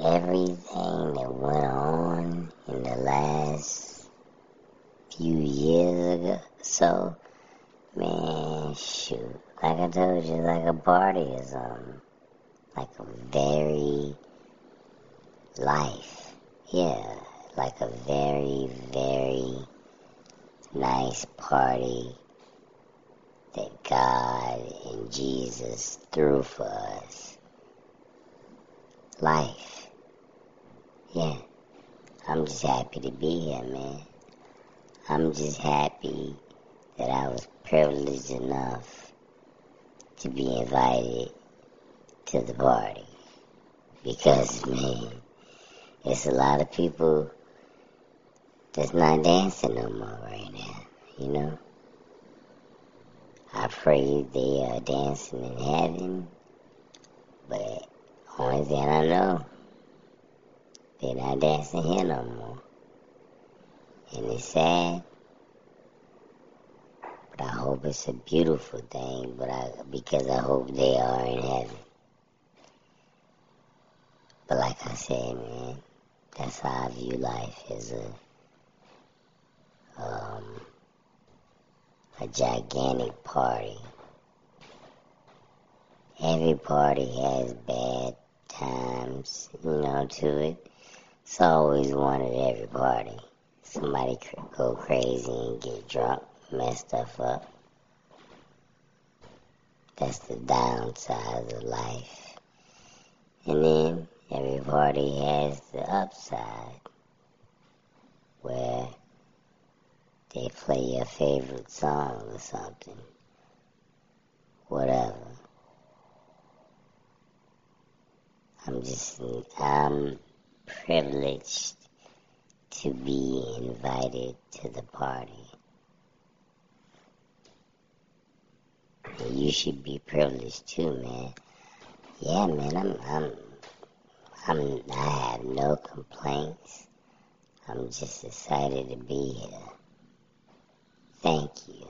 everything that went on in the last few years ago, so man, shoot, like I told you, like a party or something, um, like a very life, yeah, like a very, very nice party that God and Jesus threw for us. Life. Yeah. I'm just happy to be here, man. I'm just happy that I was privileged enough to be invited to the party. Because, man, it's a lot of people that's not dancing no more right now, you know? I pray they are dancing in heaven, but only thing I know, they're not dancing here no more. And it's sad, but I hope it's a beautiful thing, but I, because I hope they are in heaven. But like I said, man, that's how I view life as a um, a gigantic party. Every party has bad times, you know, to it. It's always one at every party. Somebody go crazy and get drunk, mess stuff up. That's the downside of life. And then every party has the upside, where they play your favorite song or something. Whatever. I'm just, I'm privileged to be invited to the party. You should be privileged too, man. Yeah, man, I'm, I'm, I'm, I have no complaints. I'm just excited to be here. Thank you.